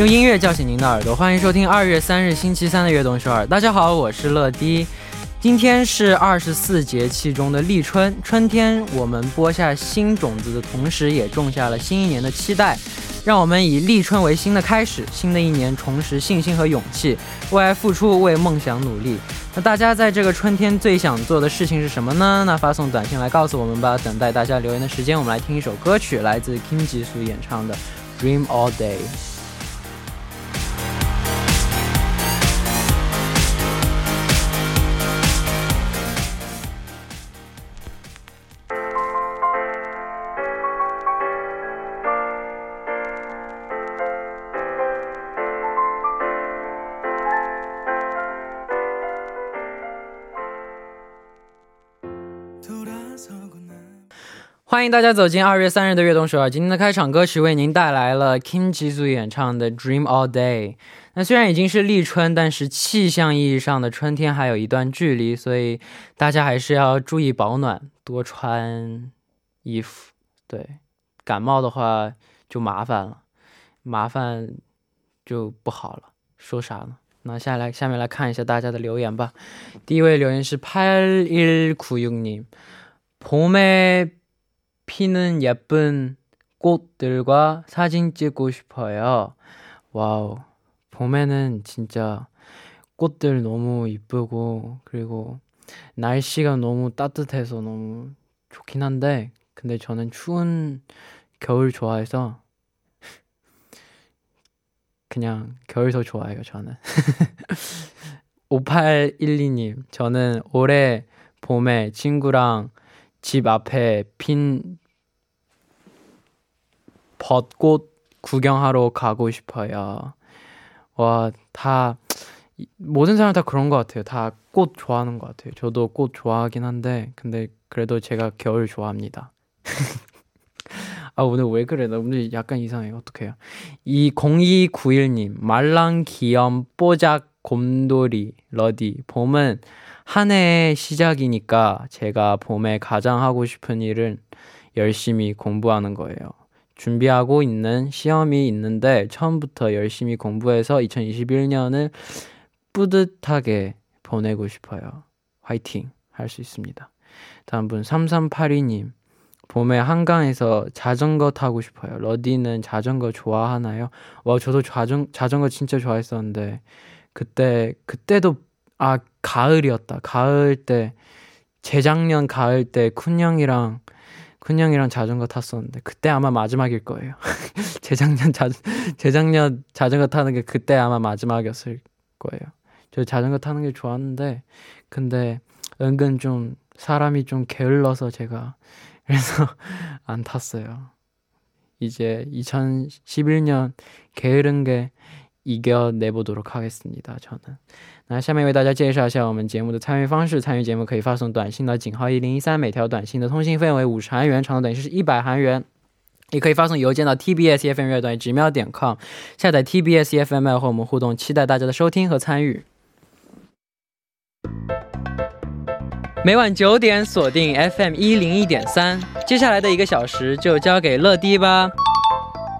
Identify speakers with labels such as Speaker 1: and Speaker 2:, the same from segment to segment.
Speaker 1: 用音乐叫醒您的耳朵，欢迎收听二月三日星期三的《悦动首尔》。大家好，我是乐迪。今天是二十四节气中的立春，春天我们播下新种子的同时，也种下了新一年的期待。让我们以立春为新的开始，新的一年重拾信心和勇气，为爱付出，为梦想努力。那大家在这个春天最想做的事情是什么呢？那发送短信来告诉我们吧。等待大家留言的时间，我们来听一首歌曲，来自 Kim Jisoo 演唱的《Dream All Day》。欢迎大家走进二月三日的悦动首尔。今天的开场歌曲为您带来了 Kim Jisoo 演唱的《Dream All Day》。那虽然已经是立春，但是气象意义上的春天还有一段距离，所以大家还是要注意保暖，多穿衣服。对，感冒的话就麻烦了，麻烦就不好了。说啥呢？那下来下面来看一下大家的留言吧。第一位留言是8 1 9 6님 봄에 피는 예쁜 꽃들과 사진 찍고 싶어요. 와우. 봄에는 진짜 꽃들 너무 이쁘고, 그리고 날씨가 너무 따뜻해서 너무 좋긴 한데, 근데 저는 추운 겨울 좋아해서, 그냥 겨울 더 좋아해요, 저는. 5812님, 저는 올해 봄에 친구랑 집 앞에 핀 벚꽃 구경하러 가고 싶어요. 와, 다, 모든 사람 다 그런 것 같아요. 다 꽃 좋아하는 것 같아요. 저도 꽃 좋아하긴 한데, 근데 그래도 제가 겨울 좋아합니다. 아, 오늘 왜 그래? 나 오늘 약간 이상해. 어떡해요? 이 0291님, 말랑 귀염 뽀작 곰돌이 러디. 봄은 한 해의 시작이니까 제가 봄에 가장 하고 싶은 일은 열심히 공부하는 거예요. 준비하고 있는 시험이 있는데 처음부터 열심히 공부해서 2021년을 뿌듯하게 보내고 싶어요. 화이팅 할 수 있습니다. 다음 분 3382님. 봄에 한강에서 자전거 타고 싶어요. 러디는 자전거 좋아하나요? 와, 저도 자전, 자전거 진짜 좋아했었는데, 그때, 그때도, 아, 가을이었다. 가을 때, 재작년 가을 때 쿤형이랑 큰형이랑 자전거 탔었는데 그때 아마 마지막일 거예요. 재작년 자 재작년 자전거 타는 게 그때 아마 마지막이었을 거예요. 저 자전거 타는 게 좋았는데 근데 은근 좀 사람이 좀 게을러서 제가 그래서 안 탔어요. 이제 2011년 게으른 게 이겨내보도록 하겠습니다. 저는. 那下面为大家介绍一下我们节目的参与方式。参与节目可以发送短信到井号一零一三，每条短信的通信费用为五十韩元，长的短信是一百韩元。也可以发送邮件到 tbs fm 乐段直瞄点 com，下载 tbs fm 和我们互动，期待大家的收听和参与。每晚九点锁定 FM 一零一点三，接下来的一个小时就交给乐迪吧。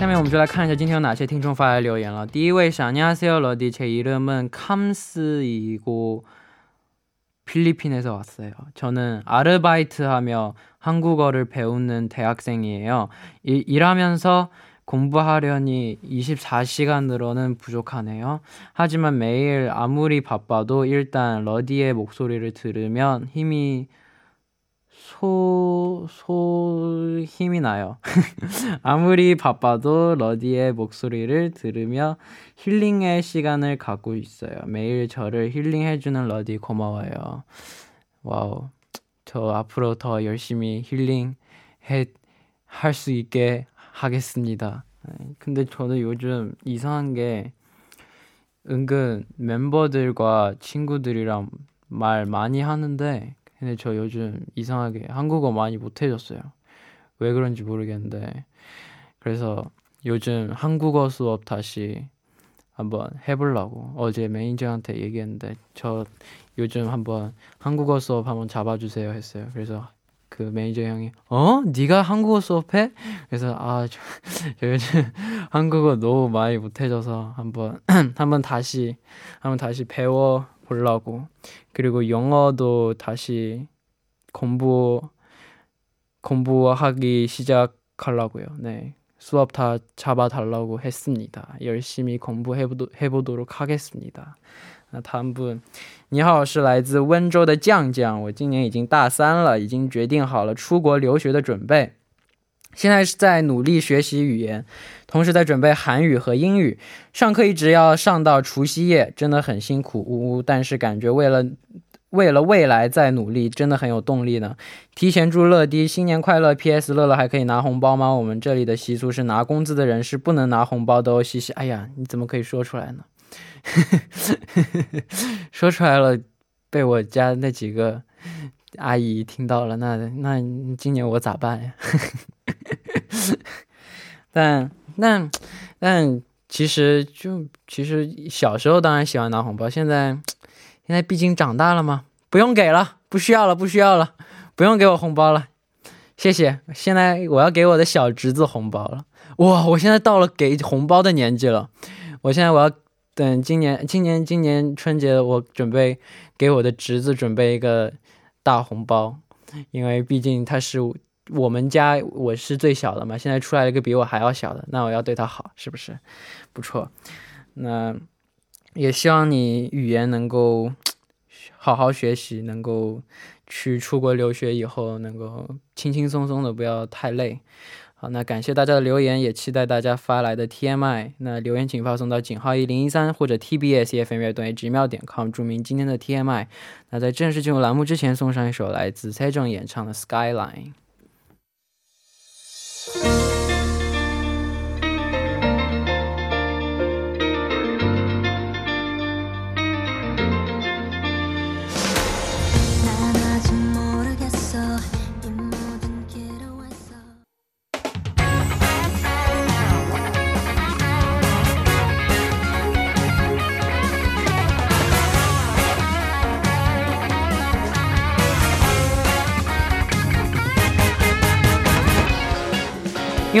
Speaker 1: 下面我们就来看一下今天有哪些听众发来留言了。第一位是안녕하세요러디제이름은캄스이고필리핀에서왔어요저는아르바이트하며한국어를배우는대학생이에요일일하면서 공부하려니 24시간으로는 부족하네요. 하지만 매일 아무리 바빠도 일단 러디의 목소리를 들으면 힘이 소, 소, 힘이 나요. 아무리 바빠도 러디의 목소리를 들으며 힐링의 시간을 갖고 있어요. 매일 저를 힐링해주는 러디 고마워요. 와우. 저 앞으로 더 열심히 힐링 해, 할 수 있게 하겠습니다. 근데 저는 요즘 이상한 게 은근 멤버들과 친구들이랑 말 많이 하는데 근데 저 요즘 이상하게 한국어 많이 못해졌어요. 왜 그런지 모르겠는데 그래서 요즘 한국어 수업 다시 한번 해보려고 어제 매니저한테 얘기했는데 저 요즘 한번 한국어 수업 한번 잡아주세요 했어요. 그래서 그 매니저 형이 어 네가 한국어 수업해? 그래서 아저 저 요즘 한국어 너무 많이 못해져서 한번 한번 다시 한번 다시 배워 보려고 그리고 영어도 다시 공부 공부하기 시작하려고요. 네 수업 다 잡아달라고 했습니다. 열심히 공부해보도 해보도록 하겠습니다. 那唐不，你好，是来自温州的酱酱。我今年已经大三了，已经决定好了出国留学的准备。 现在是在努力学习语言，同时在准备韩语和英语。上课一直要上到除夕夜，真的很辛苦，呜呜。但是感觉为了为了未来在努力，真的很有动力呢。提前祝乐迪新年快乐。P.S. 乐乐还可以拿红包吗？我们这里的习俗是拿工资的人是不能拿红包的哦。嘻嘻，哎呀，你怎么可以说出来呢？说出来了，被我家那几个阿姨听到了，那那今年我咋办呀？但但但其实就其实小时候当然喜欢拿红包，现在现在毕竟长大了嘛，不用给了，不需要了，不需要了，不用给我红包了，谢谢。现在我要给我的小侄子红包了，哇，我现在到了给红包的年纪了，我现在我要。等今年，今年，今年春节，我准备给我的侄子准备一个大红包，因为毕竟他是我们家，我是最小的嘛。现在出来了一个比我还要小的，那我要对他好，是不是？不错。那也希望你语言能够好好学习，能够去出国留学以后能够轻轻松松的，不要太累。好，那感谢大家的留言，也期待大家发来的 TMI。那留言请发送到井号一零一三或者 TBS FM 乐队直秒点 com，注明今天的 TMI。那在正式进入栏目之前，送上一首来自蔡正演唱的《Skyline》。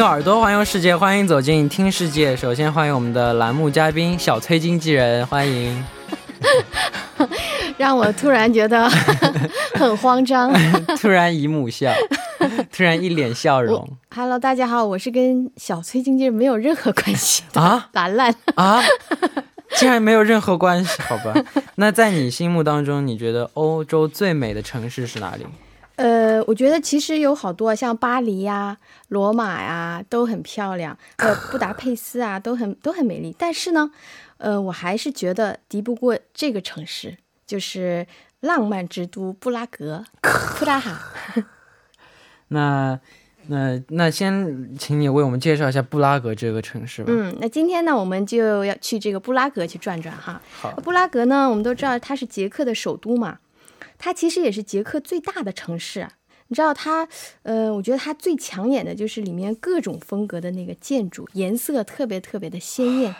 Speaker 1: 用耳朵环游世界，欢迎走进听世界。首先欢迎我们的栏目嘉宾小崔经纪人，欢迎。
Speaker 2: 让我突然觉得很慌张，
Speaker 1: 突然姨母笑，突然一脸笑容。
Speaker 2: Hello，大家好，我是跟小崔经纪人没有任何关系啊，兰兰啊，
Speaker 1: 竟然没有任何关系？好吧，那在你心目当中，你觉得欧洲最美的城市是哪里？
Speaker 2: 呃，我觉得其实有好多，像巴黎呀、罗马呀，都很漂亮。呃，布达佩斯啊，都很都很美丽。但是呢，呃，我还是觉得敌不过这个城市，就是浪漫之都布拉格，布拉哈。
Speaker 1: 那 那那，先请你为我们介绍一下布拉格这个城市吧。
Speaker 2: 嗯，那今天呢，我们就要去这个布拉格去转转哈。
Speaker 1: 好，
Speaker 2: 布拉格呢，我们都知道它是捷克的首都嘛。它其实也是捷克最大的城市，你知道它，呃，我觉得它最抢眼的就是里面各种风格的那个建筑，颜色特别特别的鲜艳。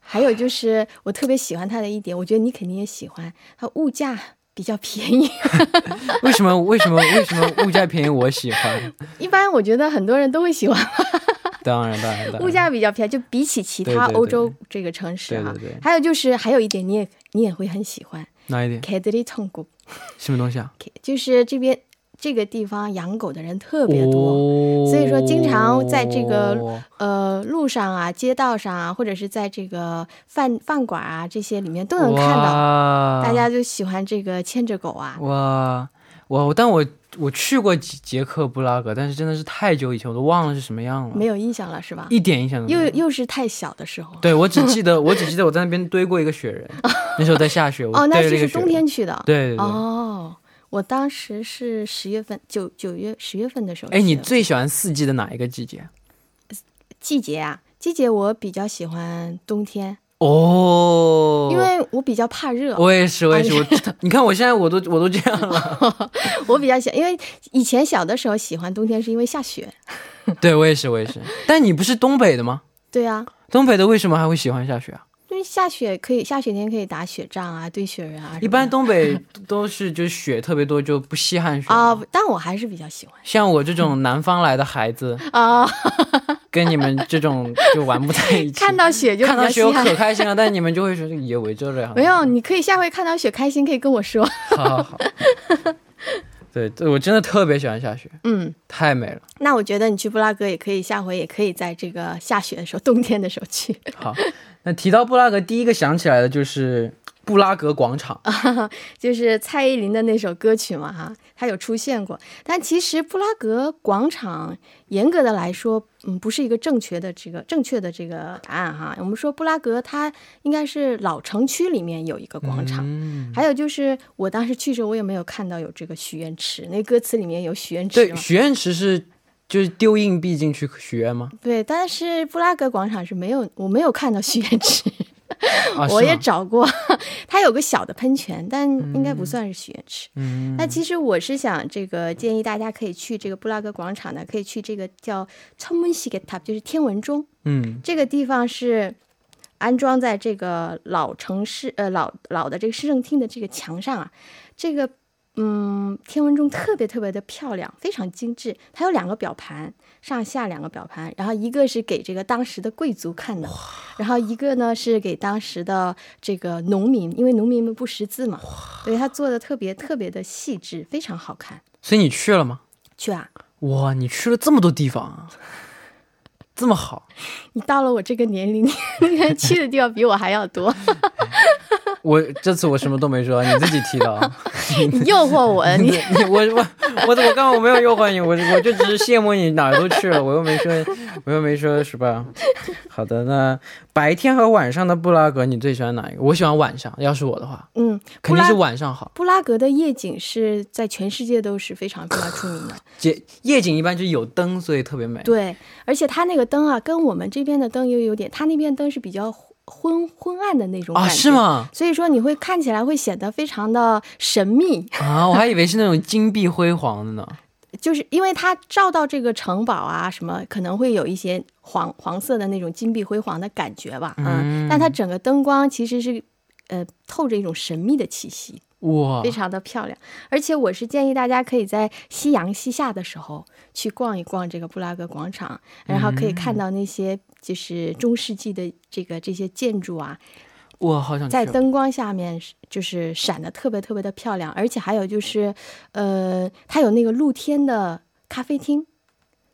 Speaker 2: 还有就是我特别喜欢它的一点，我觉得你肯定也喜欢，它物价比较便宜。
Speaker 1: 为什么？为什么？为什么物价便宜？我喜欢。
Speaker 2: 一般我觉得很多人都会喜欢。
Speaker 1: 当然当然
Speaker 2: 物价比较便宜，就比起其他欧洲这个城市哈。
Speaker 1: 对对对，
Speaker 2: 还有就是还有一点你也你也会很喜欢
Speaker 1: 哪一点
Speaker 2: ？k a d r i t o n g
Speaker 1: 什么东西啊？
Speaker 2: 就是这边这个地方养狗的人特别多。
Speaker 1: 哦
Speaker 2: 所以说经常在这个呃，路上啊、街道上啊，或者是在这个饭饭馆啊这些里面都能看到，大家就喜欢这个牵着狗啊。
Speaker 1: 哇我！但我我去过捷捷克布拉格，但是真的是太久以前，我都忘了是什么样了，
Speaker 2: 没有印象了是吧？
Speaker 1: 一点印象都没有。
Speaker 2: 又又是太小的时候。
Speaker 1: 对，我只记得，我只记得我在那边堆过一个雪人，那时候在下雪，我
Speaker 2: 哦，那
Speaker 1: 堆了一个雪人
Speaker 2: 是是冬天去的。
Speaker 1: 对对对。
Speaker 2: 哦，我当时是十月份，九九月十月份的时候
Speaker 1: 哎，你最喜欢四季的哪一个季节？
Speaker 2: 季节啊？季节我比较喜欢冬天，
Speaker 1: 哦，
Speaker 2: 因为我比较怕热。
Speaker 1: 我也是，我也是，我你看我现在我都我都这样了，
Speaker 2: 我比较喜，因为以前小的时候喜欢冬天，是因为下雪。
Speaker 1: 对我也是，我也是。但你不是东北的吗？
Speaker 2: 对啊，
Speaker 1: 东北的为什么还会喜欢下雪啊？
Speaker 2: 因为下雪可以下雪天可以打雪仗啊，堆雪人啊。
Speaker 1: 一般东北都是就是雪特别多，就不稀罕雪
Speaker 2: 啊、
Speaker 1: 嘛
Speaker 2: 但我还是比较喜欢
Speaker 1: 像我这种南方来的孩子，
Speaker 2: 啊、
Speaker 1: 跟你们这种就玩不在一起。
Speaker 2: 看到雪就
Speaker 1: 看到雪我。可开心了，但你们就会说也围着了呀。
Speaker 2: 没有，你可以下回看到雪开心，可以跟我说。
Speaker 1: 好好好。对，对我真的特别喜欢下雪，
Speaker 2: 嗯，
Speaker 1: 太美了。
Speaker 2: 那我觉得你去布拉格也可以，下回也可以在这个下雪的时候，冬天的时候去。
Speaker 1: 好，那提到布拉格，第一个想起来的就是布拉格广场。
Speaker 2: 就是蔡依林的那首歌曲嘛，哈，它有出现过。但其实布拉格广场严格的来说，嗯，不是一个正确的这个正确的这个答案哈。我们说布拉格它应该是老城区里面有一个广场，
Speaker 1: 嗯，
Speaker 2: 还有就是我当时去的时候，我也没有看到有这个许愿池，那歌词里面有许愿池
Speaker 1: 对，许愿池是就是丢硬币进去许愿吗？
Speaker 2: 对，但是布拉格广场是没有，我没有看到许愿池。
Speaker 1: 啊，
Speaker 2: 我也找过，它有个小的喷泉，但应该不算是许愿池。
Speaker 1: 嗯，
Speaker 2: 那其实我是想，这个建议大家可以去这个布拉格广场呢，可以去这个叫 c h o m u n s i g e t a 就是天文钟。
Speaker 1: 嗯
Speaker 2: 这个地方是安装在这个老城市呃老老的这个市政厅的这个墙上啊。这个嗯天文钟特别特别的漂亮，非常精致。它有两个表盘，上下两个表盘，然后一个是给这个当时的贵族看的，然后一个呢是给当时的这个农民，因为农民们不识字嘛，所以它做的特别特别的细致，非常好看。
Speaker 1: 所以你去了吗？
Speaker 2: 去啊！
Speaker 1: 哇，你去了这么多地方啊，这么好。
Speaker 2: 你到了我这个年龄，你去的地方比我还要多，
Speaker 1: 我这次我什么都没说，你自己提的啊。
Speaker 2: 你诱惑我，
Speaker 1: 你
Speaker 2: 你
Speaker 1: 你我我我我刚刚我没有诱惑你，我我就只是羡慕你哪儿都去了，我又没说我又没说是吧？好的，那白天和晚上的布拉格你最喜欢哪一个？我喜欢晚上，要是我的话，
Speaker 2: 嗯，
Speaker 1: 肯定是晚上好。
Speaker 2: 布拉格的夜景是在全世界都是非常非常出名的，
Speaker 1: 夜夜景一般就是有灯，所以特别美。
Speaker 2: 对，而且它那个灯啊，跟我们这边的灯又有点，它那边灯是比较昏昏暗的那种感
Speaker 1: 啊，
Speaker 2: 觉，
Speaker 1: 是？吗？
Speaker 2: 所以说你会看起来会显得非常的神秘，
Speaker 1: 啊，我还以为是那种金碧辉煌的呢。
Speaker 2: 就是因为它照到这个城堡啊什么，可能会有一些黄黄色的那种金碧辉煌的感觉吧，嗯，但它整个灯光其实是呃透着一种神秘的气息，
Speaker 1: 哇
Speaker 2: 非，常的漂亮。而且我是建议大家可以在夕阳西下的时候去逛一逛这个布拉格广场，然后可以看到那些就是中世纪的这个这些建筑啊，
Speaker 1: 我好想
Speaker 2: 在灯光下面是就是闪的特别特别的漂亮。而且还有就是，呃，它有那个露天的咖啡厅。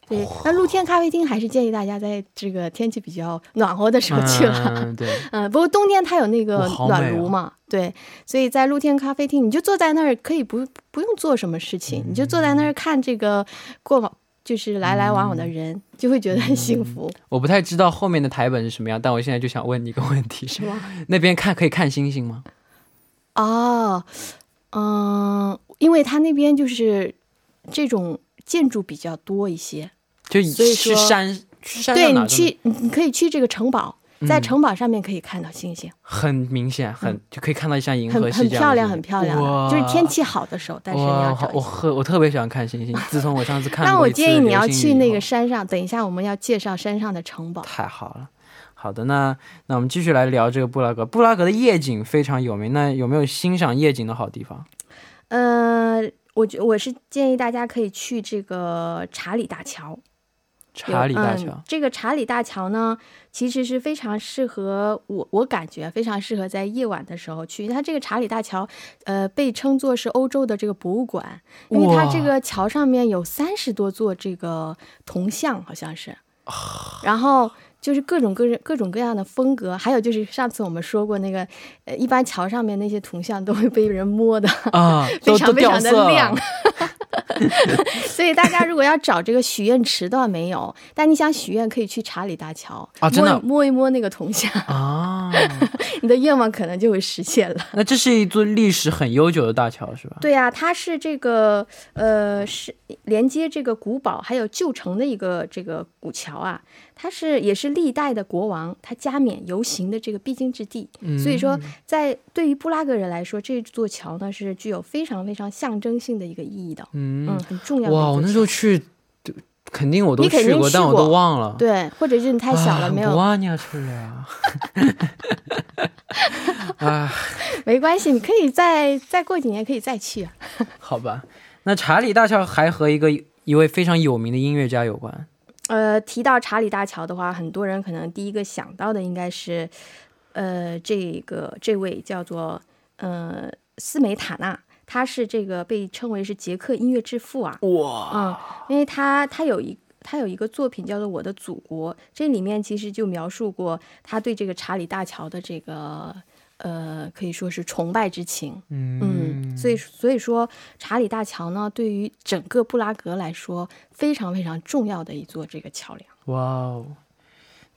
Speaker 2: 对，那露天咖啡厅还是建议大家在这个天气比较 暖和的时候去了。
Speaker 1: 嗯，对，
Speaker 2: 嗯，不过冬天它有那个暖炉嘛，对，所以在露天咖啡厅，你就坐在那儿，可以不不用做什么事情，你就坐在那儿看这个过往，就是来来往往的人，就会觉得很幸福，
Speaker 1: 我不太知道后面的台本是什么样，但我现在就想问你一个问题：
Speaker 2: 是吗？
Speaker 1: 那边看可以看星星吗？
Speaker 2: 哦，嗯，因为他那边就是这种建筑比较多一些，
Speaker 1: 就
Speaker 2: 所以说
Speaker 1: 山山
Speaker 2: 对你去，你你可以去这个城堡，在
Speaker 1: 嗯
Speaker 2: 城堡上面可以看到星星，
Speaker 1: 很明显，很就可以看到像银河
Speaker 2: 很
Speaker 1: 系这样子
Speaker 2: 很漂亮，很漂亮，就是天气好的时候，但是你要。
Speaker 1: 我特我特别喜欢看星星。自从我上次看
Speaker 2: 但我建议你要去那个山上，等一下我们要介绍山上的城堡。
Speaker 1: 太好了。好的，那那我们继续来聊这个布拉格。布拉格的夜景非常有名，那有没有欣赏夜景的好地方？
Speaker 2: 呃，我觉我是建议大家可以去这个查理大桥。
Speaker 1: 查理大桥
Speaker 2: 嗯，这个查理大桥呢，其实是非常适合我，我感觉非常适合在夜晚的时候去。它这个查理大桥，呃，被称作是欧洲的这个博物馆，因为它这个桥上面有三十多座这个铜像，好像是，然后。就是各种各样各种各样的风格，还有就是上次我们说过那个，呃，一般桥上面那些铜像都会被人摸的，
Speaker 1: 啊，
Speaker 2: 非常非常的亮。所以大家如果要找这个许愿池倒没有，但你想许愿可以去查理大桥
Speaker 1: 啊真的
Speaker 2: 摸一摸那个铜像，
Speaker 1: 啊。
Speaker 2: 你的愿望可能就会实现了。
Speaker 1: 那这是一座历史很悠久的大桥，是吧？
Speaker 2: 对呀、它是这个呃是连接这个古堡还有旧城的一个这个古桥啊，它是也是历代的国王他加冕游行的这个必经之地。所以说，在对于布拉格人来说，这座桥呢是具有非常非常象征性的一个意义的，
Speaker 1: 嗯
Speaker 2: 嗯，很重要的。
Speaker 1: 哇，我那时候去，肯定我都
Speaker 2: 你肯定
Speaker 1: 去过，但我都忘了。
Speaker 2: 对，或者是你太小了，
Speaker 1: 啊
Speaker 2: 没有
Speaker 1: 不啊，你要去了。啊，
Speaker 2: 没关系，你可以再再过几年可以再去啊。
Speaker 1: 好吧。那查理大桥还和一个一位非常有名的音乐家有关。
Speaker 2: 呃，提到查理大桥的话，很多人可能第一个想到的应该是，呃，这个这位叫做呃斯梅塔纳，他是这个被称为是捷克音乐之父啊。
Speaker 1: 哇，
Speaker 2: 嗯，因为他他有一他有一个作品叫做《我的祖国》，这里面其实就描述过他对这个查理大桥的这个呃可以说是崇拜之情。嗯，所以所以说查理大桥呢，对于整个布拉格来说非常非常重要的一座这个桥梁。
Speaker 1: 哇哦。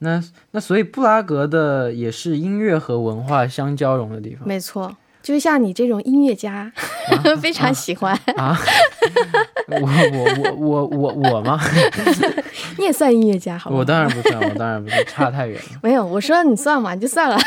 Speaker 1: 那那所以布拉格的也是音乐和文化相交融的地方
Speaker 2: 没错，就像你这种音乐家，非常喜欢，
Speaker 1: 啊。我我我我我我吗？
Speaker 2: 你也算音乐家，好不好？
Speaker 1: 我当然不算，我当然不算，差太远了。
Speaker 2: 没有，我说你算嘛，你就算了。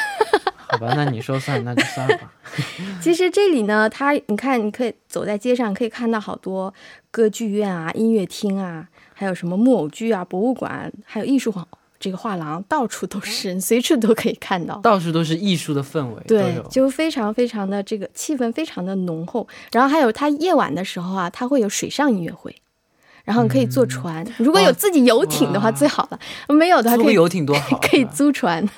Speaker 1: 好吧，那你说算，那就算吧。
Speaker 2: 其实这里呢，它你看，你可以走在街上，可以看到好多歌剧院啊、音乐厅啊，还有什么木偶剧啊、博物馆，还有艺术画这个画廊，到处都是，你随处都可以看到。
Speaker 1: 到处都是艺术的氛围，
Speaker 2: 对，就非常非常的这个气氛非常的浓厚。然后还有它夜晚的时候啊，它会有水上音乐会，然后你可以坐船。如果有自己游艇的话最好了，没有的话可以
Speaker 1: 游艇多好，
Speaker 2: 可以租船，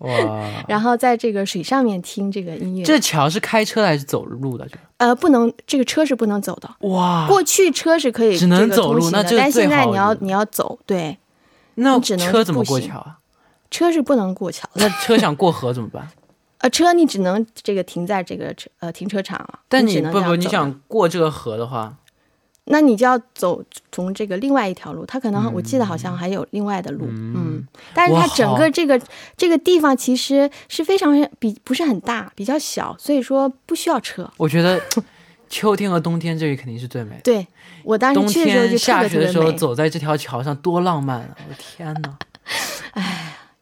Speaker 1: 哇。
Speaker 2: 然后在这个水上面听这个音乐。
Speaker 1: 这桥是开车还是走路的？
Speaker 2: 呃不能，这个车是不能走的。
Speaker 1: 哇，
Speaker 2: 过去车是可以
Speaker 1: 只能走路
Speaker 2: 的
Speaker 1: 那这个
Speaker 2: 但现在你要你要走，对，
Speaker 1: 那
Speaker 2: 只能
Speaker 1: 车怎么过桥啊？
Speaker 2: 车是不能过桥的。
Speaker 1: 那车想过河怎么办？
Speaker 2: 呃，车你只能这个停在这个车呃停车场了。
Speaker 1: 但
Speaker 2: 你
Speaker 1: 不不，你想过这个河的话，
Speaker 2: 那你就要走从这个另外一条路，它可能、我记得好
Speaker 1: 嗯
Speaker 2: 像还有另外的路，嗯，但是它整个这个这个地方其实是非常比不是很大，比较小，所以说不需要车。
Speaker 1: 我觉得 秋天和冬天这里肯定是最美的。
Speaker 2: 对我当时去的时候就
Speaker 1: 下雪的时候走在这条桥上多浪漫啊！我的天哪！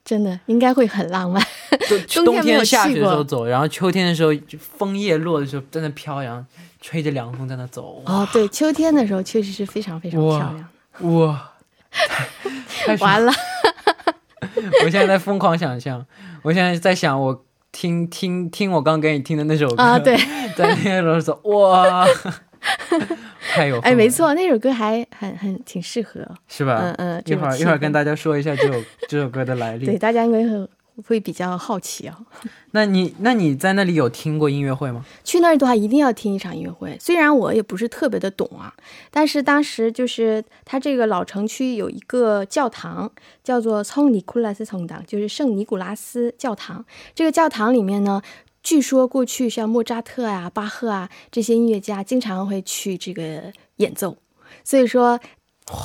Speaker 2: 真的应该会很浪漫。
Speaker 1: 冬
Speaker 2: 冬
Speaker 1: 冬
Speaker 2: 天
Speaker 1: 下雪的时候走，然后秋天的时候就枫叶落的时候在那飘扬，吹着凉风在那走。
Speaker 2: 哦，对，秋天的时候确实是非常非常漂亮。
Speaker 1: 哇！太爽
Speaker 2: 完了，
Speaker 1: 我现在在疯狂想象，我现在在想，我听听听我刚给你听的那首歌
Speaker 2: 啊，对，
Speaker 1: 在那个时候走，哇，太有
Speaker 2: 哎，没错，那首歌还很很挺适合。
Speaker 1: 是吧？
Speaker 2: 嗯嗯，
Speaker 1: 一会儿一会儿跟
Speaker 2: 大
Speaker 1: 大家说一下这首这首歌的来历对。
Speaker 2: 大家应该会会比较好奇啊、
Speaker 1: 那你那你在那里有听过音乐会吗？
Speaker 2: 去那儿的话，一定要听一场音乐会。虽然我也不是特别的懂啊，但是当时就是它这个老城区有一个教堂，叫做圣尼库拉斯教堂，就是圣尼古拉斯教堂。这个教堂里面呢，据说过去像莫扎特啊、巴赫啊这些音乐家经常会去这个演奏，所以说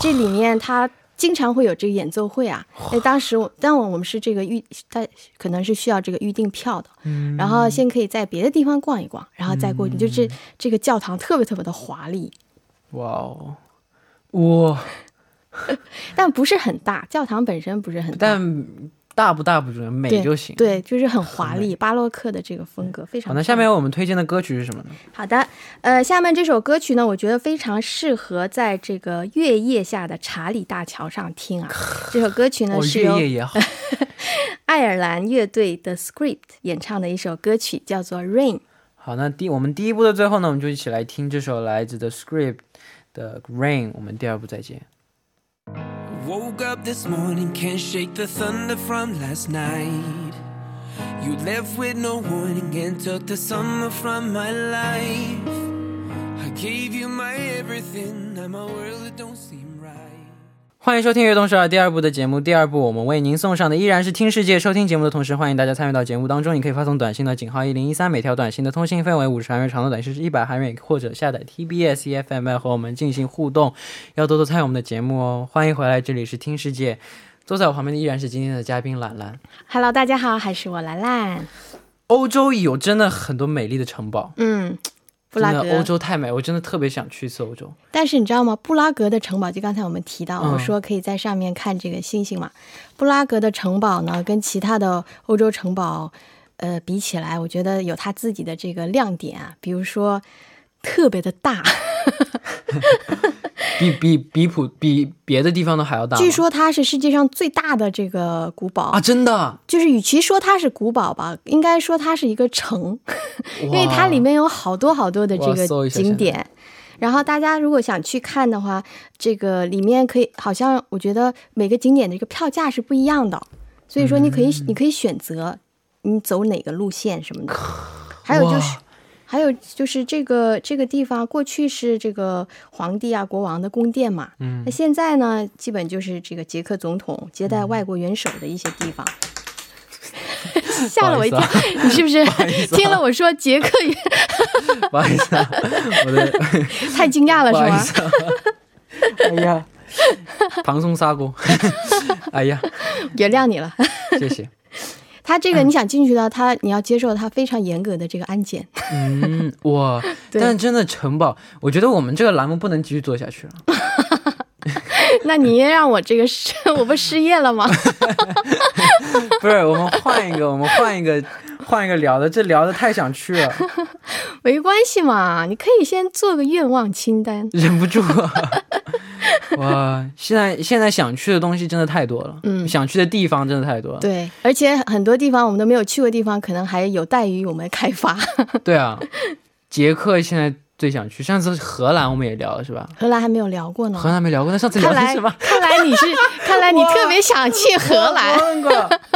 Speaker 2: 这里面它。经常会有这个演奏会啊，哎，当时我，但我我们是这个预，他可能是需要这个预订票的，
Speaker 1: 嗯，
Speaker 2: 然后先可以在别的地方逛一逛，然后再过去。就是这个教堂特别特别的华丽，
Speaker 1: 哇哦，哇，
Speaker 2: 但不是很大，教堂本身不是很大，
Speaker 1: 但大不大不重要，美就行。。
Speaker 2: 对，就是很华
Speaker 1: 很
Speaker 2: 丽，巴洛克的这个风格非常
Speaker 1: 好，那下面我们推荐的歌曲是什么呢？
Speaker 2: 好的，呃，下面这首歌曲呢，我觉得非常适合在这个月夜下的查理大桥上听啊。这首歌曲呢
Speaker 1: 哦，
Speaker 2: 是由
Speaker 1: 月夜也好。
Speaker 2: 爱尔兰乐队的 Script 演唱的一首歌曲，叫做《Rain》。
Speaker 1: 好，那第我们第一部的最后呢，我们就一起来听这首来自 The Script 的《Rain》。我们第二部再见。
Speaker 3: Woke up this morning, can't shake the thunder from last night. You left with no warning and took the summer from my life. I gave you my everything, now my world don't right.
Speaker 1: 欢迎收听《悦动首尔》第二部的节目。第二部我们为您送上的依然是听世界。收听节目的同时，欢迎大家参与到节目当中。你可以发送短信到井号一零一三，每条短信的通信费为五十韩元，长度短信是一百韩元，或者下载 TBS EFM 和我们进行互动。要多多参与我们的节目哦。欢迎回来，这里是听世界。坐在我旁边的依然是今天的嘉宾兰兰。
Speaker 2: Hello，大家好，还是我兰兰。
Speaker 1: 欧洲有真的很多美丽的城堡，
Speaker 2: 嗯，布拉
Speaker 1: 格的欧。洲太美，我真的特别想去一次欧洲。
Speaker 2: 但是你知道吗？布拉格的城堡，就刚才我们提到，
Speaker 1: 嗯
Speaker 2: 我说可以在上面看这个星星嘛。布拉格的城堡呢，跟其他的欧洲城堡，呃，比起来，我觉得有它自己的这个亮点啊，比如说特别的大。
Speaker 1: 比比比普比别的地方都还要大。
Speaker 2: 据说它是世界上最大的这个古堡
Speaker 1: 啊，真的，
Speaker 2: 就是与其说它是古堡吧，应该说它是一个城，因为它里面有好多好多的这个景点。然后大家如果想去看的话，这个里面可以，好像我觉得每个景点的这个票价是不一样的，所以说你可以、
Speaker 1: 嗯
Speaker 2: 你可以选择你走哪个路线什么的。还有就是
Speaker 1: 哇，
Speaker 2: 还有就是这个这个地方过去是这个皇帝啊国王的宫殿嘛，
Speaker 1: 嗯
Speaker 2: 那现在呢，基本就是这个捷克总统接待外国元首的一些地方。吓了我一跳你是不是听了我说捷克语
Speaker 1: 不好意思、啊，我的
Speaker 2: 太惊讶了是吗？
Speaker 1: 哎呀，唐宋砂锅。哎呀，
Speaker 2: 原谅你了。
Speaker 1: 谢谢。
Speaker 2: 他这个你想进去到，他你要接受他非常严格的这个安检。
Speaker 1: 嗯，哇，但真的城堡，我觉得我们这个栏目不能继续做下去了。
Speaker 2: 那你让我这个失，我不失业了吗？
Speaker 1: 不是，我们换一个，我们换一个，换一个聊的，这聊的太想去了，
Speaker 2: 没关系嘛，你可以先做个愿望清单。
Speaker 1: 忍不住啊。哇，现在现在想去的东西真的太多了，
Speaker 2: 嗯
Speaker 1: 想去的地方真的太多了。
Speaker 2: 对，而且很多地方我们都没有去过，地方可能还有待于我们开发。
Speaker 1: 对啊，捷克现在最想去，上次荷兰我们也聊了是吧？
Speaker 2: 荷兰还没有聊过呢。
Speaker 1: 荷兰没聊过，那上次聊的是什么？
Speaker 2: 看来你是，看来你特别想去荷兰。
Speaker 1: 问过，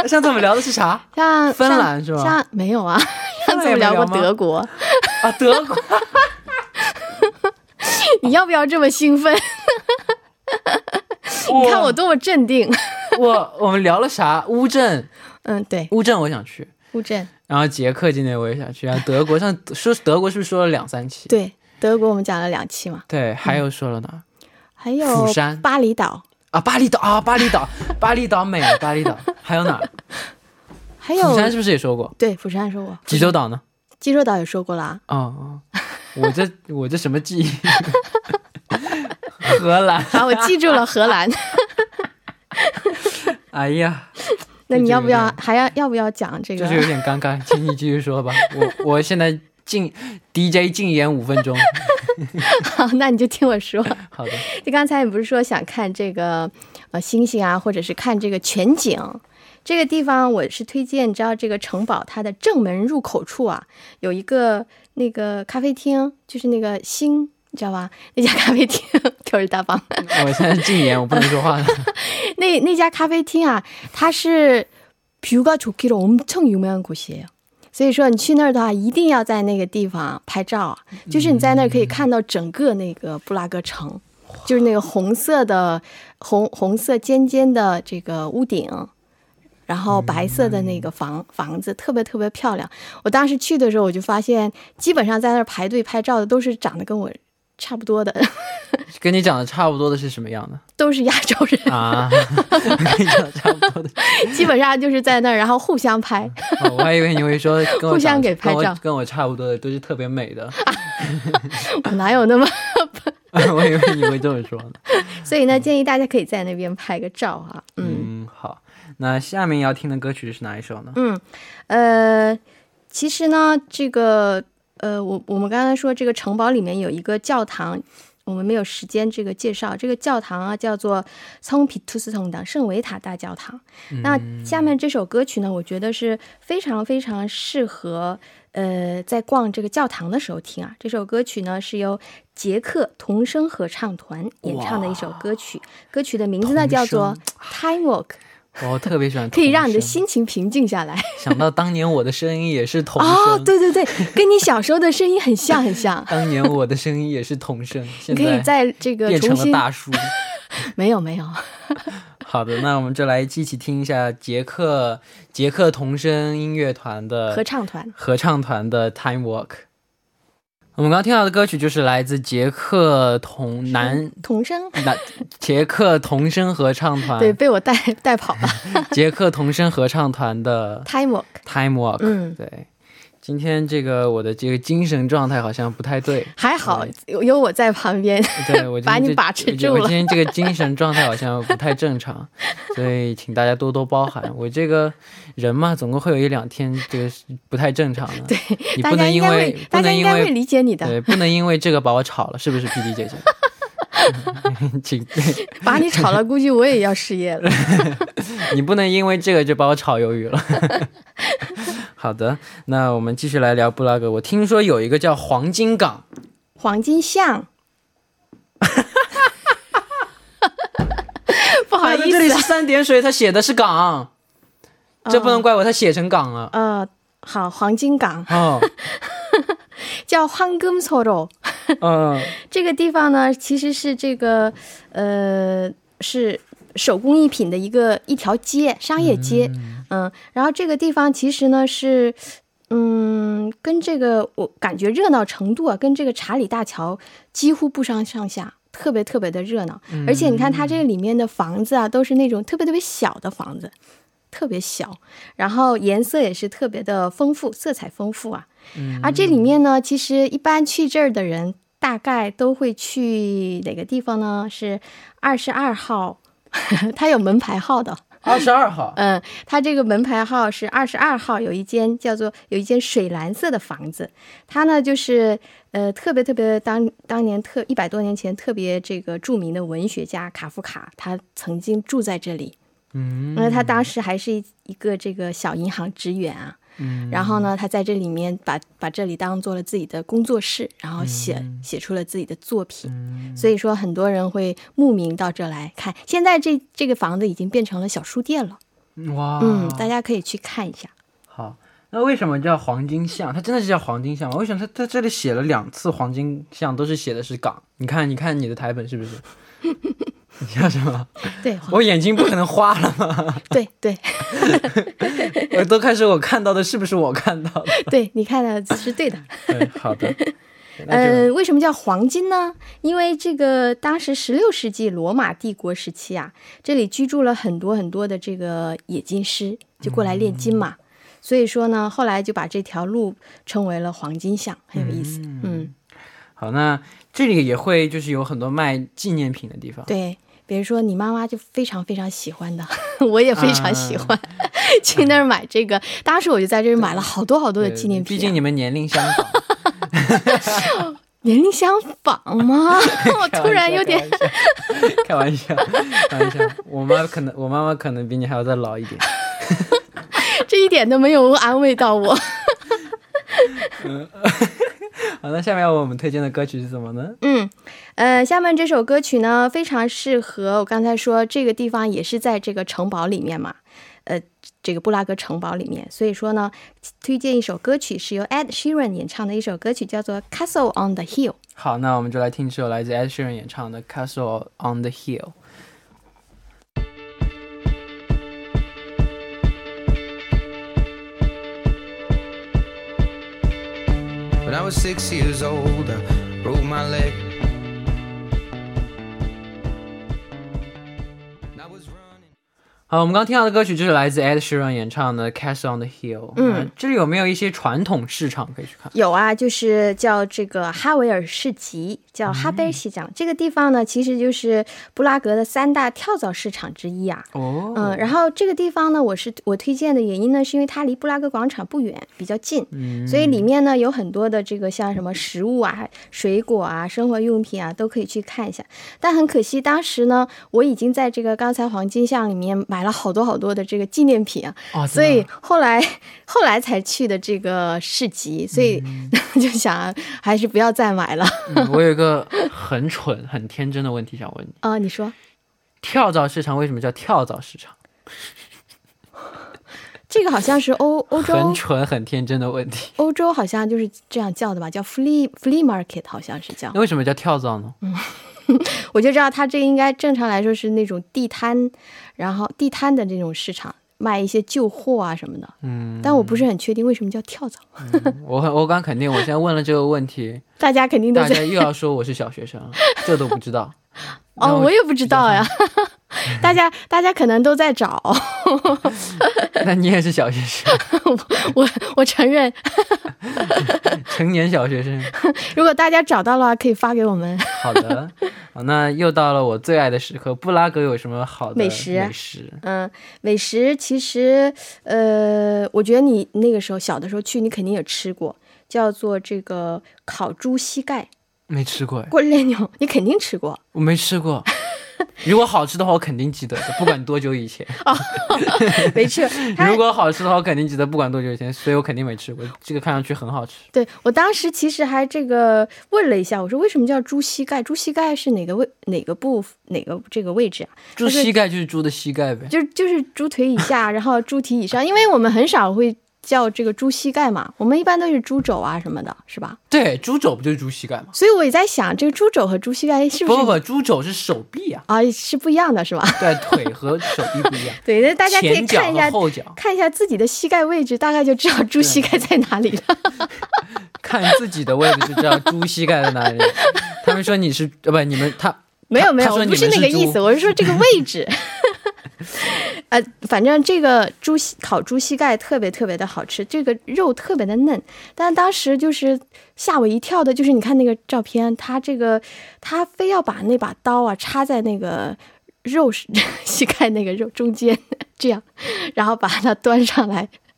Speaker 1: 上次我们聊的是啥？
Speaker 2: 像
Speaker 1: 芬兰是吧
Speaker 2: 像没有啊，上次我们聊过德国。
Speaker 1: 啊，德国。
Speaker 2: 你要不要这么兴奋？你看我多么镇定。
Speaker 1: 我我们聊了啥？乌镇，
Speaker 2: 嗯，对，
Speaker 1: 乌镇我想去，
Speaker 2: 乌镇，
Speaker 1: 然后捷克今年我也想去，然后德国上说德国是不是说了两三期？
Speaker 2: 对，德国我们讲了两期嘛，
Speaker 1: 对，还有说了哪？
Speaker 2: 还有
Speaker 1: 釜山
Speaker 2: 巴厘岛，
Speaker 1: 啊，巴厘岛啊，巴厘岛，巴厘岛美了，巴厘岛还有哪？
Speaker 2: 还有
Speaker 1: 釜山是不是也说过？
Speaker 2: 对釜山说过，
Speaker 1: 济州岛呢？
Speaker 2: 济州岛也说过啦啊。
Speaker 1: 哦哦，我这我这什么记忆？荷兰，
Speaker 2: 好，我记住了荷兰。
Speaker 1: 哎呀，
Speaker 2: 那你要不要还要要不要讲这个
Speaker 1: 就是？有点尴尬，请你继续说吧。我我现在禁 DJ 禁言五分钟。
Speaker 2: 好，那你就听我说。
Speaker 1: 好的，
Speaker 2: 就刚才你不是说想看这个呃星星啊，或者是看这个全景？这个地方我是推荐，你知道这个城堡它的正门入口处啊，有一个那个咖啡厅，就是那个星，你知道吧？那家咖啡厅就是大方。
Speaker 1: 我现在禁言，我不能说话了。
Speaker 2: 那那家咖啡厅啊，它是뷰가좋기로엄청유명한곳이에요。所以说你去那儿的话，一定要在那个地方拍照啊，就是你在那儿可以看到整个那个布拉格城，就是那个红色的红红色尖尖的这个屋顶。然后白色的那个房房子特别特别漂亮。我当时去的时候，我就发现，基本上在那儿排队拍照的都是长得跟我 差不多的，
Speaker 1: 跟你讲的差不多的是什么样的
Speaker 2: 都是亚洲人，
Speaker 1: 啊？跟你讲的差不多的，
Speaker 2: 基本上就是在那儿，然后互相拍。
Speaker 1: 哦我还以为你会说跟我
Speaker 2: 互相给拍照
Speaker 1: 跟我跟我差不多的都是特别美的，
Speaker 2: 我哪有那么？
Speaker 1: 我以为你会这么说呢。
Speaker 2: 所以呢，建议大家可以在那边拍个照哈。嗯
Speaker 1: 嗯，好，那下面要听的歌曲是哪一首呢？
Speaker 2: 嗯，呃，其实呢，这个呃我我们刚刚说这个城堡里面有一个教堂我们没有时间这个介绍。这个教堂啊叫做聪皮图斯通当圣维塔大教堂。那下面这首歌曲呢我觉得是非常非常适合呃在逛这个教堂的时候听啊。这首歌曲呢是由杰克童声合唱团演唱的一首歌曲。歌曲的名字呢叫做 timewalk
Speaker 1: 我特别喜欢，
Speaker 2: 可以让你的。心情平静下来。
Speaker 1: 想到当年我的声音也是童声，
Speaker 2: 哦，对对对，跟你小时候的声音很像很像。
Speaker 1: 当年我的声音也是童声，现
Speaker 2: 你可以在这个
Speaker 1: 变成了大叔。
Speaker 2: 没有没有，
Speaker 1: 好的，那我们就来一起听一下杰克杰克童声音乐团的
Speaker 2: 合唱团
Speaker 1: 合唱团的《Time Walk》。我们刚刚听到的歌曲就是来自捷克童男
Speaker 2: 童声，
Speaker 1: 男捷克童声合唱团，
Speaker 2: 对，被我带带跑了。
Speaker 1: 捷克童声合唱团的
Speaker 2: Time Walk，《
Speaker 1: Time Walk》。
Speaker 2: 嗯，
Speaker 1: 对，今天这个我的这个精神状态好像不太对，
Speaker 2: 还好有有我在旁边。
Speaker 1: 对我
Speaker 2: 把你把持住了
Speaker 1: 我今天这个精神状态好像不太正常，所以请大家多多包涵。我这个人嘛，总共会有一两天这个是不太正常的。
Speaker 2: 对，
Speaker 1: 你不能因为
Speaker 2: 大家
Speaker 1: 能因
Speaker 2: 应该会
Speaker 1: 为
Speaker 2: 理解你的，
Speaker 1: 对，不能因为这个把我炒了，是不是 P D 姐姐？请
Speaker 2: 把你炒了，估计我也要失业了。
Speaker 1: 你不能因为这个就把我炒鱿鱼了。好的，那我们继续来聊布拉格。我听说有一个叫黄金港，
Speaker 2: 黄金巷，不好意思
Speaker 1: 这里是三点水，他写的是港，这不能怪我，他写成港了。
Speaker 2: 呃，好，黄金港
Speaker 1: 哦，
Speaker 2: 叫황금소로。
Speaker 1: 嗯，
Speaker 2: 这个地方呢，其实是这个呃是 手工艺品的一个一条街，商业街。嗯然后这个地方其实呢是。嗯，跟这个我感觉热闹程度啊，跟这个查理大桥几乎不相上下，特别特别的热闹。而且你看它这个里面的房子啊，都是那种特别特别小的房子，特别小，然后颜色也是特别的丰富，色彩丰富啊。而这里面呢，其实一般去这儿的人，大概都会去哪个地方呢？是二十二号，它有门牌号的。
Speaker 1: 二十二号。
Speaker 2: 嗯，它这个门牌号是二十二号，有一间叫做有一间水蓝色的房子，它呢就是呃特别特别当当年特一百多年前特别这个著名的文学家卡夫卡，他曾经住在这里，
Speaker 1: 嗯
Speaker 2: 因为他当时还是一一个这个小银行职员啊。
Speaker 1: 嗯
Speaker 2: 然后呢，他在这里面把把这里当做了自己的工作室，然后写、写出了自己的作品。所以说，很多人会慕名到这来看。现在这这个房子已经变成了小书店了，
Speaker 1: 哇，
Speaker 2: 嗯，大家可以去看一下。
Speaker 1: 好。那为什么叫黄金巷？它真的是叫黄金巷吗？为什么它在这里写了两次黄金巷，都是写的是港？你看，你看你的台本是不是？你笑什么？
Speaker 2: 对
Speaker 1: 我眼睛不可能花了吗？
Speaker 2: 对对
Speaker 1: 我都开始我看到的是不是我看到的？
Speaker 2: 对，你看到的是对的。
Speaker 1: 对，好的。那
Speaker 2: 呃，为什么叫黄金呢？因为这个当时十六世纪罗马帝国时期啊，这里居住了很多很多的这个冶金师，就过来炼金嘛。所以说呢，后来就把这条路称为了黄金巷，很有意思。嗯，
Speaker 1: 好，那这里也会就是有很多卖纪念品的地方。
Speaker 2: 对，比如说你妈妈就非常非常喜欢的，我也非常喜欢、去那儿买这个。当时我就在这儿买了好多好多的纪念品啊、
Speaker 1: 毕竟你们年龄相仿。
Speaker 2: 年龄相仿吗？我突然有点
Speaker 1: 开玩笑，开玩笑。我妈可能，我妈妈可能比你还要再老一点。
Speaker 2: 这一点都没有安慰到我。
Speaker 1: 好，那下面要我们推荐的歌曲是什么呢？
Speaker 2: 嗯，呃，下面这首歌曲呢，非常适合我刚才说这个地方也是在这个城堡里面嘛，呃，这个布拉格城堡里面，所以说呢，推荐一首歌曲是由 Ed Sheeran 演唱的一首歌曲，叫做《Castle on the Hill》。
Speaker 1: 好，那我们就来听这首来自 Ed Sheeran 演唱的《Castle on the Hill》。
Speaker 3: When I was six years old, I broke my leg.
Speaker 1: 好，我们刚听到的歌曲就是来自 Ed Sheeran 演唱的《Castle on the Hill》。
Speaker 2: 嗯，
Speaker 1: 这里有没有一些传统市场可以去看？
Speaker 2: 有啊，就是叫这个哈维尔市集，叫哈贝尔西场。这个地方呢，其实就是布拉格的三大跳蚤市场之一啊。
Speaker 1: 哦，
Speaker 2: 嗯，然后这个地方呢，我是我推荐的原因呢，是因为它离布拉格广场不远，比较近，
Speaker 1: 嗯
Speaker 2: 所以里面呢有很多的这个像什么食物啊、水果啊、生活用品啊，都可以去看一下。但很可惜，当时呢，我已经在这个刚才黄金巷里面买买了好多好多的这个纪念品啊，
Speaker 1: 哦，
Speaker 2: 所以后来 后来才去的这个市集，所以 就想还是不要再买了
Speaker 1: 嗯我有一个很蠢、很天真的问题想问你：
Speaker 2: 啊、你说
Speaker 1: 跳蚤市场为什么叫跳蚤市场？
Speaker 2: 这个好像是欧欧洲很
Speaker 1: 蠢、很天真的问题。
Speaker 2: 欧洲好像就是这样叫的吧，叫 flea flea market 好像是叫
Speaker 1: 那。为什么叫跳蚤呢？
Speaker 2: 我就知道他这应该正常来说是那种地摊，然后地摊的这种市场卖一些旧货啊什么的。
Speaker 1: 嗯，
Speaker 2: 但我不是很确定为什么叫跳蚤，
Speaker 1: 我很我敢肯定，我现在问了这个问题，
Speaker 2: 大家肯定都在
Speaker 1: 大家又要说我是小学生，这都不知道。
Speaker 2: 哦，
Speaker 1: 后
Speaker 2: 我也不知道呀。大家大家可能都在找，
Speaker 1: 那你也是小学生，
Speaker 2: 我我承认，
Speaker 1: 成年小学生。
Speaker 2: 如果大家找到了话，可以发给我们。
Speaker 1: 好的，好，那又到了我最爱的时刻。布拉格有什么好的
Speaker 2: 美食
Speaker 1: 美食
Speaker 2: 嗯，美食其实，呃，我觉得你那个时候小的时候去，你肯定也吃过，叫做这个烤猪膝盖
Speaker 1: 没吃过哎，
Speaker 2: 过练牛，你肯定吃过。
Speaker 1: 我没吃过。如果好吃的话，我肯定记得的，不管多久以前。
Speaker 2: 没吃，
Speaker 1: 如果好吃的话，我肯定记得，不管多久以前，所以我肯定没吃过。这个看上去很好吃。
Speaker 2: 对我当时其实还这个问了一下，我说为什么叫猪膝盖？猪膝盖是哪个位哪个部哪个这个位置啊？
Speaker 1: 猪膝盖就是猪的膝盖呗。
Speaker 2: 就就是猪腿以下，然后猪蹄以上，因为我们很少会叫这个猪膝盖嘛，我们一般都是猪肘啊什么的，是吧？
Speaker 1: 对，猪肘不就是猪膝盖吗？
Speaker 2: 所以我也在想，这个猪肘和猪膝盖是不是
Speaker 1: 不不不，猪肘是手臂啊，
Speaker 2: 啊是不一样的，是吧？
Speaker 1: 对，腿和手臂不一样。
Speaker 2: 对，那大家可以看一下
Speaker 1: 后脚，
Speaker 2: 看一下自己的膝盖位置，大概就知道猪膝盖在哪里了。
Speaker 1: 看自己的位置就知道猪膝盖在哪里。他们说你是呃不，你们他
Speaker 2: 没有没有，
Speaker 1: 他说你
Speaker 2: 我不是那个意思，我是说这个位置。呃，反正这个猪膝烤猪膝盖特别特别的好吃，这个肉特别的嫩。但当时就是吓我一跳的，就是你看那个照片，他这个他非要把那把刀啊插在那个肉 膝盖那个肉中间，这样，然后把它端上来，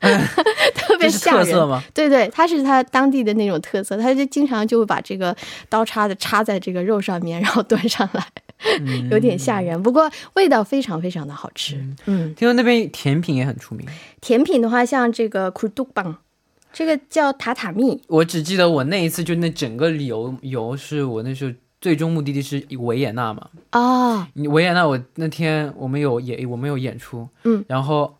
Speaker 2: 特别吓人。
Speaker 1: 特色吗？
Speaker 2: 对对，他是他当地的那种特色，他就经常就会把这个刀叉子插在这个肉上面，然后端上来，有点吓人。不过味道非常非常的好吃。嗯，
Speaker 1: 听说那边甜品也很出名。
Speaker 2: 甜品的话，像这个库杜棒，这个叫塔塔蜜。
Speaker 1: 我只记得我那一次就那整个旅游游是我那时候最终目的地是维也纳嘛。
Speaker 2: 哦，
Speaker 1: 维也纳我那天我们有演我们有演出，
Speaker 2: 嗯，
Speaker 1: 然后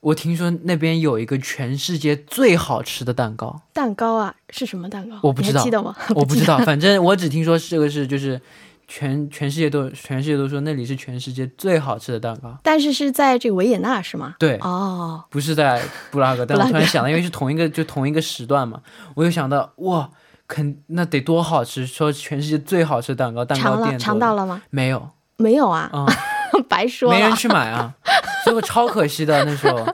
Speaker 1: 我听说那边有一个全世界最好吃的蛋糕，
Speaker 2: 蛋糕啊，是什么蛋糕？
Speaker 1: 我不知道
Speaker 2: 记得吗？
Speaker 1: 我不知道，反正我只听说这个是就是全全世界都全世界都说那里是全世界最好吃的蛋糕，
Speaker 2: 但是是在这个维也纳是吗？
Speaker 1: 对，
Speaker 2: 哦，
Speaker 1: 不是在布拉格，但我突然想到，因为是同一个就同一个时段嘛，我就想到哇，肯那得多好吃，说全世界最好吃的蛋糕，蛋糕店
Speaker 2: 尝到了吗？
Speaker 1: 没有
Speaker 2: 没有啊，
Speaker 1: 啊、
Speaker 2: 白说
Speaker 1: 没人，去买啊，所以我超可惜的那时候，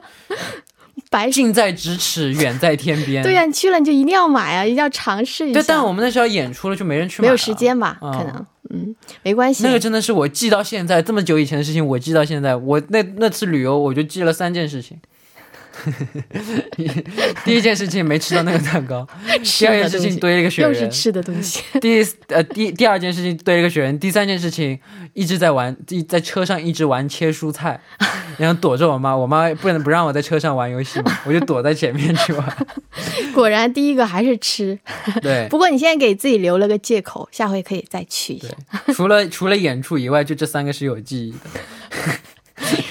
Speaker 2: 白。
Speaker 1: 近在咫尺，远在天边。
Speaker 2: 对呀、你去了你就一定要买啊，一定要尝试一下。
Speaker 1: 对，但我们那时候演出了，就没人去买，
Speaker 2: 没有时。间吧？
Speaker 1: 啊
Speaker 2: 可能，嗯，没关系。
Speaker 1: 那个真的是我记到现在，这么久以前的事情，我记到现在。我那那次旅游，我就记了三件事情。第一件事情没吃到那个蛋糕，第二件事情堆了一个雪人
Speaker 2: 又是
Speaker 1: 人，
Speaker 2: 吃的东西。
Speaker 1: 第呃第第二件事情堆了一个雪人，第三件事情一直在玩，一在车上一直玩切蔬菜，然后躲着我妈，我妈不能不让我在车上玩游戏嘛，我就躲在前面去玩。
Speaker 2: 果然第一个还是吃。
Speaker 1: 对
Speaker 2: 不过你现在给自己留了个借口，下回可以再去一下。
Speaker 1: 除了除了演出以外，就这三个是有记忆的。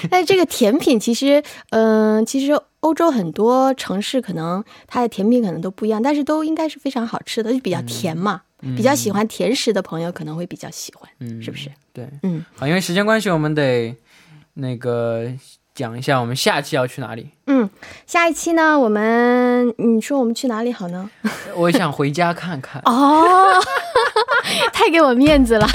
Speaker 2: 但是这个甜品其实，嗯、其实欧洲很多城市可能它的甜品可能都不一样，但是都应该是非常好吃的，就比较甜嘛。比较喜欢甜食的朋友可能会比较喜欢，
Speaker 1: 嗯，
Speaker 2: 是不是？
Speaker 1: 对，
Speaker 2: 嗯，
Speaker 1: 好，因为时间关系，我们得那个讲一下我们下期要去哪里。
Speaker 2: 嗯，下一期呢，我们你说我们去哪里好呢？
Speaker 1: 我想回家看看，
Speaker 2: 哦，太给我面子了，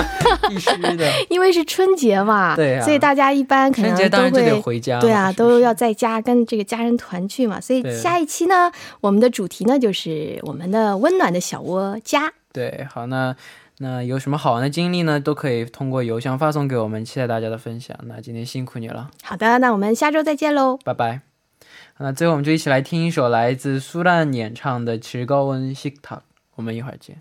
Speaker 1: 必须的，
Speaker 2: 因为是春节嘛，
Speaker 1: 对、啊、
Speaker 2: 所以大家一般可能
Speaker 1: 都会当然就得回家，
Speaker 2: 对啊，都要在家跟这个家人团聚嘛。所以下一期呢，我们的主题呢就是我们的温暖的小窝家。
Speaker 1: 对，好，那那有什么好玩的经历呢？都可以通过邮箱发送给我们，期待大家的分享。那今天辛苦你了，
Speaker 2: 好的，那我们下周再见喽，
Speaker 1: 拜拜。那最后，我们就一起来听一首来自苏丹演唱的《持高温 s h i t a 我们一会儿见。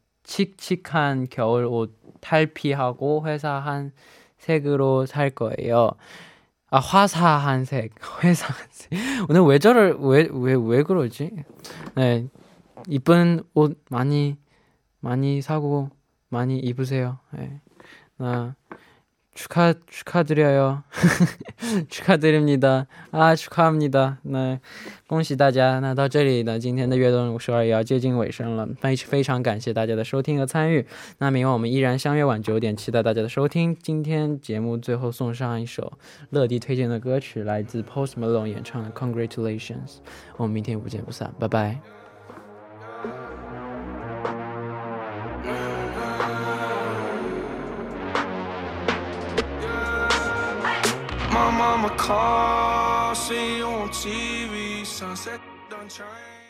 Speaker 1: 칙칙한 겨울 옷 탈피하고 회사한 색으로 살 거예요. 아 화사한 색, 회사한 색. 오늘 왜 저를 왜 왜 왜 그러지? 네 이쁜 옷 많이 많이 사고 많이 입으세요. 네. 나 축하 축하드려요. 축하드립니다. 아 축하합니다. 那恭喜大家。那到这里呢，今天的悦动五十二也要接近尾声了。非非常感谢大家的收听和参与。那明晚我们依然相约晚九点，期待大家的收听。今天节目最后送上一首乐迪推荐的歌曲，来自 Post Malone 演唱的《Congratulations》。我们明天不见不散，拜拜。
Speaker 3: Mama call, see you on TV, sunset done change.